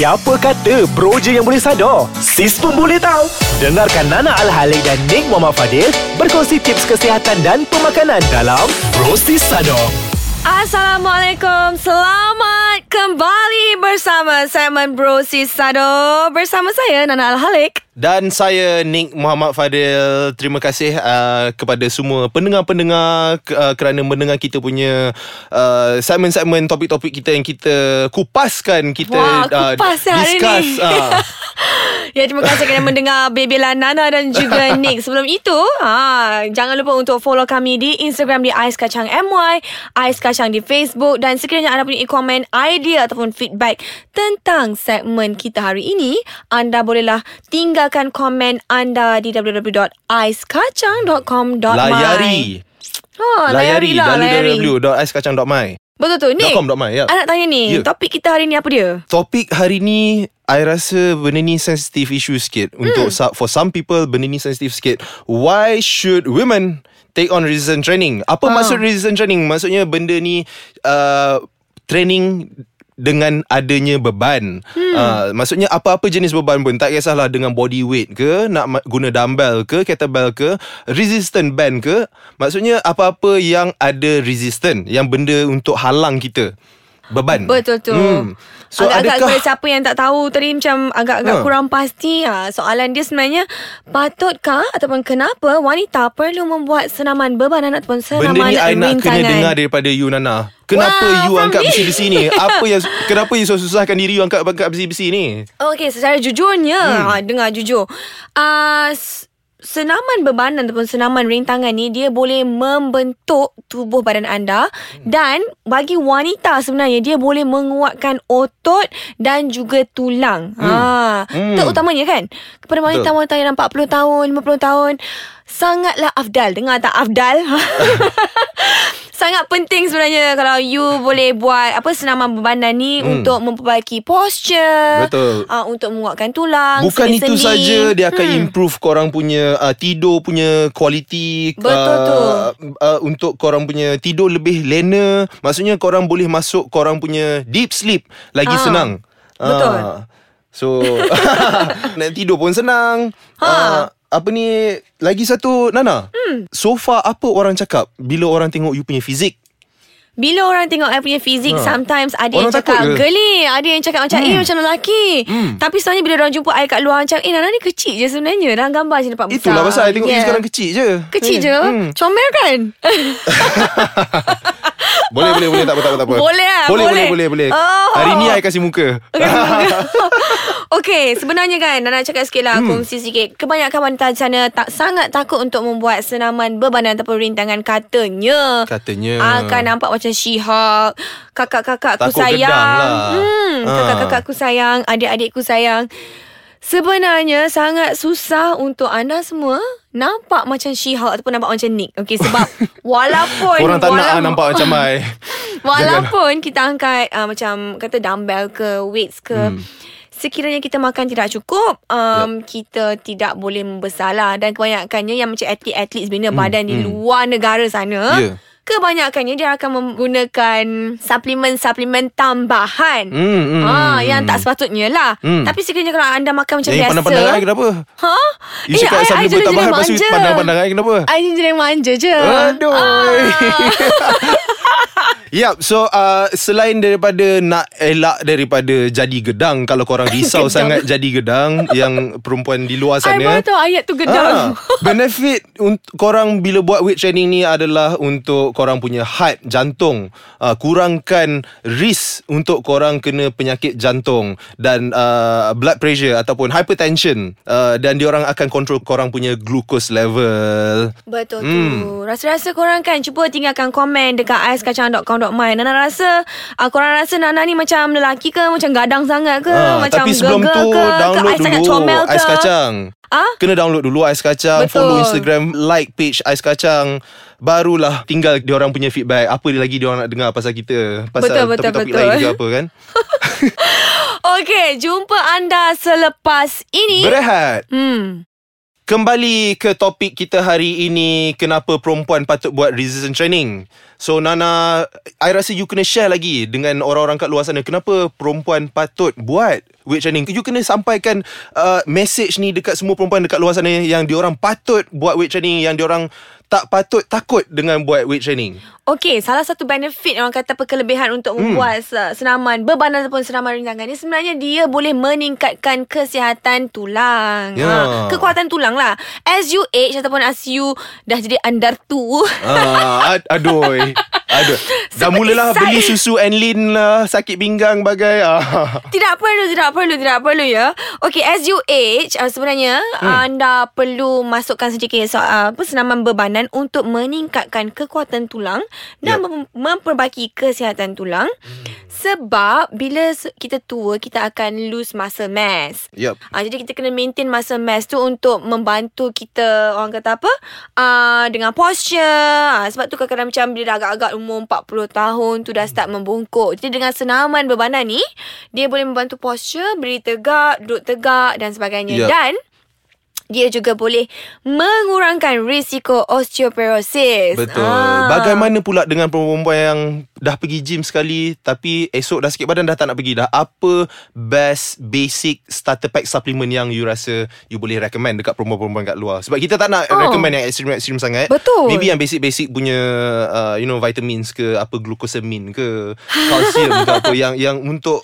Siapa kata bro je yang boleh sadar? Sis pun boleh tahu. Dengarkan Nana Al-Halik dan Nick Muhammad Fadil berkongsi tips kesihatan dan pemakanan dalam Bro Sis Sadar. Assalamualaikum Selamat kembali bersama segmen Bro Sis Sado Bersama saya Nana Al-Halik. Dan saya Nick Muhammad Fadil. Terima kasih uh, kepada semua pendengar-pendengar uh, Kerana mendengar kita punya uh, Segmen-segmen topik-topik kita yang kita kupaskan Kita Wah, kupas uh, hari discuss, ni. uh, Ya terima kasih kerana mendengar Bebelan Nana dan juga Nick. Sebelum itu ha, Jangan lupa untuk follow kami di Instagram di Ais Kacang MY Ais Kacang di Facebook Dan sekiranya anda punya komen idea ataupun feedback Tentang segmen kita hari ini Anda bolehlah tinggalkan komen anda di www.aiskacang.com.my Layari. Ha, layari lah layari. www.aiskacang.my Betul tu Nick .com.my, ya. I nak tanya ni Ya. Topik kita hari ni apa dia? Topik hari ni I rasa benda ni sensitive issue sikit hmm. Untuk For some people Benda ni sensitive sikit Why should women Take on resistance training Apa Ah. maksud resistance training Maksudnya benda ni uh, Training dengan adanya beban. Hmm. uh, Maksudnya apa-apa jenis beban pun Tak kisahlah dengan body weight ke Nak guna dumbbell ke Kettlebell ke Resistant band ke. Maksudnya apa-apa yang ada resistant Yang benda untuk halang kita Beban Betul tu. Hmm. So, agak-agak adakah kepada siapa yang tak tahu tadi macam agak-agak Ha. kurang pasti ha, soalan dia sebenarnya patutkah ataupun kenapa wanita perlu membuat senaman beban ataupun senaman Benda ni I nak kena dengar daripada you Nana Kenapa Wow, you angkat besi-besi ni Apa yang Kenapa you susahkan diri you angkat, angkat besi-besi ni Okey, secara jujurnya, hmm. ha, dengar jujur. Uh, senaman bebanan ataupun senaman rintangan ni dia boleh membentuk tubuh badan anda dan bagi wanita sebenarnya dia boleh menguatkan otot dan juga tulang. Hmm. Ha, Hmm. terutamanya kan kepada wanita-wanita yang 40 tahun, 50 tahun sangatlah afdal. Dengar tak afdal? Sangat penting sebenarnya kalau you boleh buat apa senaman bebanan ni hmm. untuk memperbaiki posture. Betul. Uh, untuk menguatkan tulang, Bukan itu sendi-sendi. saja Dia akan hmm. improve korang punya uh, Tidur punya quality Betul tu. uh, uh, Untuk korang punya Tidur lebih lena Maksudnya korang boleh masuk Korang punya deep sleep Lagi Ah, senang betul. Ah, So Nak tidur pun senang Ha. Ah, Apa ni Lagi satu Nana. Hmm. So far apa orang cakap Bila orang tengok you punya fizik? Bila orang tengok I punya fizik Ha. Sometimes ada Orang yang cakap ke? Geli Ada yang cakap macam Eh macam lelaki. Tapi sebenarnya bila orang jumpa I kat luar Macam eh Nana ni kecil je sebenarnya. Dalam gambar je nampak besar. Itulah pasal I tengok you sekarang kecil je. Kecil Eh, je? hmm. Comel kan Boleh boleh boleh tak apa tak apa, tak apa. Boleh lah, boleh boleh. boleh boleh. Oh. Hari ni I kasih muka. Okay sebenarnya kan Nana cakap sikit lah Hmm. Kongsi sikit Kebanyakan wanita di sana Tak sangat takut untuk membuat Senaman bebanan Ataupun rintangan Katanya Katanya. Akan nampak macam She-Hulk Kakak-kakak ku Takut sayang lah. hmm, Ah. Kakak-kakak ku sayang Adik-adikku sayang Sebenarnya sangat susah untuk anda semua nampak macam She-Hulk ataupun nampak macam Nick. Okay, sebab walaupun... Korang tak nak walaupun, ah, nampak macam I. Walaupun kita angkat uh, macam kata dumbbell ke weights ke hmm. Sekiranya kita makan tidak cukup um, yep. Kita tidak boleh membesar lah Dan kebanyakannya yang macam atlet-atlet Sebenarnya hmm. badan di hmm. luar negara sana Ya. Kebanyakannya dia akan menggunakan Suplemen-suplemen tambahan Hmm, hmm, Ah, hmm, yang tak sepatutnya lah. Hmm. Tapi sekiranya kalau anda makan macam Yang biasa. pandang-pandang I kenapa? Ha? You cakap I- I supplement jenis-jenis tambahan Lepas tu pandang-pandang I kenapa? I jenis manja je. Aduh. Ah. Yap, so uh, selain daripada nak elak daripada jadi gedang kalau korang risau Gedang. sangat jadi gedang yang perempuan di luar I sana. baru tahu ayat tu gedang. Ah, benefit untuk korang bila buat weight training ni adalah untuk korang punya heart jantung uh, kurangkan risk untuk korang kena penyakit jantung dan uh, blood pressure ataupun hypertension uh, dan diorang akan control korang punya glucose level Betul Hmm. tu. Rasa-rasa korang kan cuba tinggalkan komen dekat aiskacang.com.my. Nana rasa uh, korang rasa Nana ni macam lelaki ke macam gadang sangat ke Ah, macam tapi sebelum tu ke, ke download sangat dulu comel ke? Ais Kacang. Ah? Kena download dulu Ais Kacang, Betul. follow Instagram, like page Ais Kacang. Barulah tinggal dia orang punya feedback. Apa lagi dia orang nak dengar pasal kita, pasal Betul, topik-topik betul. lain ke apa kan? Okey, jumpa anda selepas ini. Berehat. hmm. Kembali ke topik kita hari ini Kenapa perempuan patut buat resistance training. So Nana I rasa you kena share lagi Dengan orang-orang kat luar sana Kenapa perempuan patut buat weight training. You kena sampaikan uh, Message ni dekat semua perempuan dekat luar sana Yang diorang patut buat weight training Yang diorang tak patut takut dengan buat weight training Okey, salah satu benefit orang kata apa kelebihan untuk membuat hmm. senaman beban ataupun senaman rintangan ni sebenarnya dia boleh meningkatkan kesihatan tulang. Ya. Ha, kekuatan tulang lah. As you age ataupun as you dah jadi andar tu. ah, ad- Aduh Aduh Dah mulalah saya- beli susu Enlin lah Sakit pinggang bagai ah. Tidak perlu, tidak perlu, tidak perlu ya. Okay, as you age, uh, sebenarnya hmm. anda perlu masukkan sedikit so, uh, apa, senaman bebanan untuk meningkatkan kekuatan tulang dan Yep. mem- memperbaiki kesihatan tulang. Sebab bila kita tua, kita akan lose muscle mass. Yup. Ah, jadi kita kena maintain muscle mass tu untuk membantu kita orang kata apa? Ah, dengan posture. Ah, sebab tu kadang-kadang macam bila dah agak-agak umur 40 tahun tu dah start membungkuk. Jadi dengan senaman bebanan ni, dia boleh membantu posture, berdiri tegak, duduk tegak dan sebagainya. Yup. Dan dia juga boleh mengurangkan risiko osteoporosis. Betul. Ah. Bagaimana pula dengan perempuan yang dah pergi gym sekali tapi esok dah sikit badan dah tak nak pergi dah. Apa best basic starter pack supplement yang you rasa you boleh recommend dekat perempuan-perempuan kat luar? Sebab kita tak nak Oh. recommend yang extreme-extreme sangat. Betul. Maybe yang basic-basic punya uh, you know vitamins ke apa glucosamine ke calcium ke apa yang yang untuk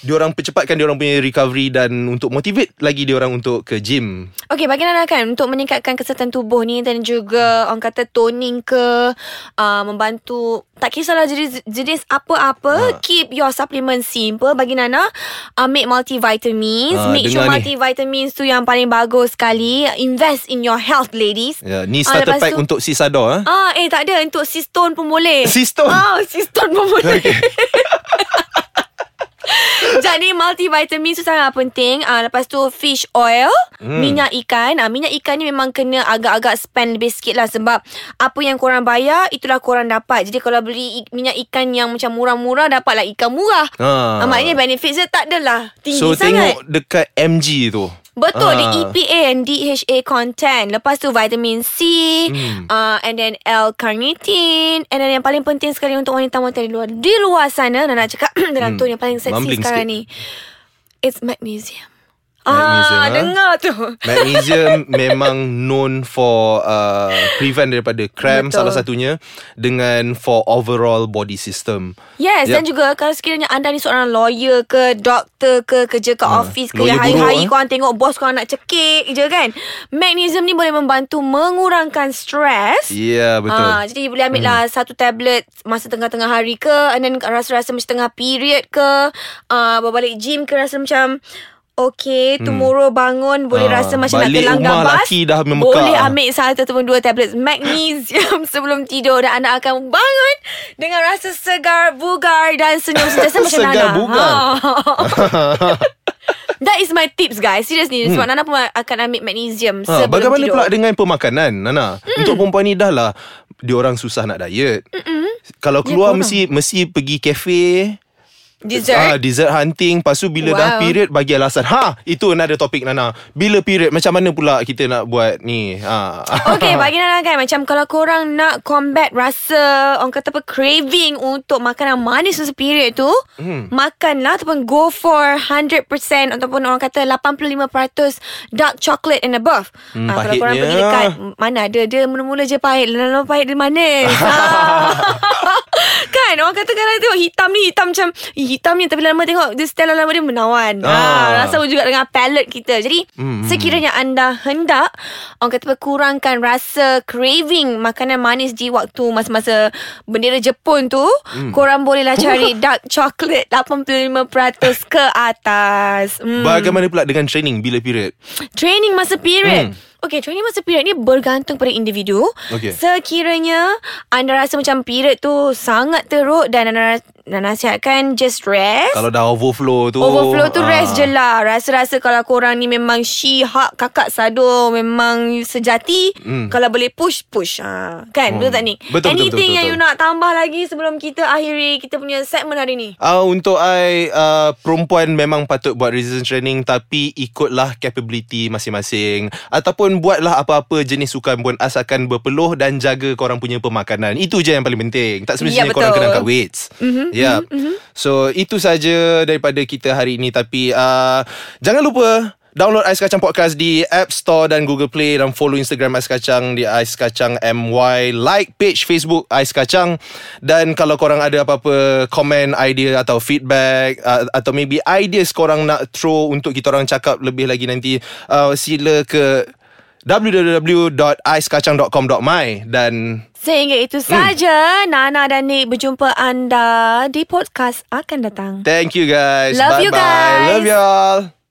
diorang percepatkan diorang punya recovery dan untuk motivate lagi diorang untuk ke gym. Okey, bagi Nana kan untuk meningkatkan kesihatan tubuh ni dan juga orang kata toning ke uh, membantu tak kisahlah jenis jenis apa-apa, Ha. keep your supplement simple bagi Nana. Ambil multivitamins, Ha, make sure dengar ni. multivitamins tu yang paling bagus sekali. Invest in your health ladies. Ya, ni Ah, starter lepas pack tu- untuk si Sador eh. Ah, eh tak ada untuk sistone pun boleh. Sistone? Ah, sistone pun boleh. Okay. Jadi multivitamin tu sangat penting. Ah lepas tu fish oil, hmm. minyak ikan. Ah minyak ikan ni memang kena agak-agak spend lebih sikit lah sebab apa yang korang bayar itulah korang dapat. Jadi kalau beli minyak ikan yang macam murah-murah dapatlah ikan murah. Ha. Ah. maknanya benefit dia tak adalah tinggi So sangat. tengok dekat MG tu. Betul, dia Ah. EPA and DHA content. Lepas tu vitamin C, Hmm. uh, and then L-carnitine, and then yang paling penting sekali untuk wanita-wanita di luar di luar sana, nak cakap dalam Hmm. tone yang paling seksi Mumbling sekarang sikit. ni. It's magnesium. Magnesium, ah, ha? dengar tu. Magnesium memang known for uh, prevent daripada cramp Betul. salah satunya dengan for overall body system. Yes, Yep. dan juga kalau sekiranya anda ni seorang lawyer ke, doktor ke, kerja ke Ha, office ke, yang hari-hari eh? korang tengok bos korang nak cekik je kan. Magnesium ni boleh membantu mengurangkan stres. Ya, yeah, betul. Ah, jadi boleh ambil lah satu tablet masa tengah-tengah hari ke and then rasa-rasa macam tengah period ke uh, balik gym ke rasa macam Okay, tomorrow bangun boleh Ah, rasa macam nak rumah gambas. laki dah. Boleh ambil satu ataupun dua tablet magnesium sebelum tidur dan anda akan bangun dengan rasa segar, bugar dan senyum sentiasa macam Segar, Nana. bugar. Ha. That is my tips guys. Seriously sebab Nana pun akan ambil magnesium Ha, sebelum bagaimana tidur. pula dengan pemakanan, Nana? Mm. Untuk perempuan ni dah lah diorang susah nak diet. Mm-mm. Kalau keluar korang. mesti mesti pergi kafe Dessert. Ah, dessert hunting Lepas tu bila Wow. dah period Bagi alasan Ha Itu another topik Nana Bila period Macam mana pula Kita nak buat ni ha. Okay bagi Nana kan Macam kalau korang nak combat rasa Orang kata apa Craving untuk makanan manis Masa period tu Hmm. Makanlah Ataupun go for 100% Ataupun orang kata 85% Dark chocolate and above Hmm, Ah, Kalau korang pergi dekat Mana ada Dia mula-mula je pahit Lama-lama pahit dia manis Ah. Kan orang kata kadang tengok hitam ni Hitam macam "Ih, Hitam ni Tapi lama tengok Dia setelah lama dia menawan Ah. ah. Rasa juga dengan palate kita Jadi Hmm, Sekiranya anda hendak Orang kata Kurangkan rasa Craving Makanan manis Di waktu masa-masa Bendera Jepun tu Hmm. Korang bolehlah cari Dark chocolate 85% ke atas hmm. Bagaimana pula dengan training Bila period Training masa period. Hmm. Okay, training masa period ni bergantung pada individu. Okey. Sekiranya anda rasa macam period tu sangat teruk dan anda anda nasihatkan just rest. Kalau dah overflow tu Overflow tu ah. rest je lah Rasa-rasa kalau korang ni memang She hak kakak sado Memang sejati Hmm. Kalau boleh push Push ha. Kan Hmm. betul tak ni Betul, betul, Anything betul, yang betul. you nak tambah lagi Sebelum kita akhiri Kita punya segmen hari ni Uh, untuk I uh, Perempuan memang patut buat resistance training Tapi ikutlah capability masing-masing Ataupun ataupun buatlah apa-apa jenis sukan pun asalkan berpeluh dan jaga korang punya pemakanan. Itu je yang paling penting. Tak semestinya Ya, korang kena angkat weights. Mm-hmm, yeah. Mm-hmm. So itu saja daripada kita hari ini tapi uh, jangan lupa Download Ais Kacang Podcast di App Store dan Google Play dan follow Instagram Ais Kacang di Ais Kacang MY. Like page Facebook Ais Kacang dan kalau korang ada apa-apa komen, idea atau feedback uh, atau maybe ideas korang nak throw untuk kita orang cakap lebih lagi nanti uh, sila ke www.aiskacang.com.my dan Sehingga itu saja Nana dan Nick berjumpa anda di podcast akan datang. thank you guys. Love you Bye-bye. guys. Love y'all.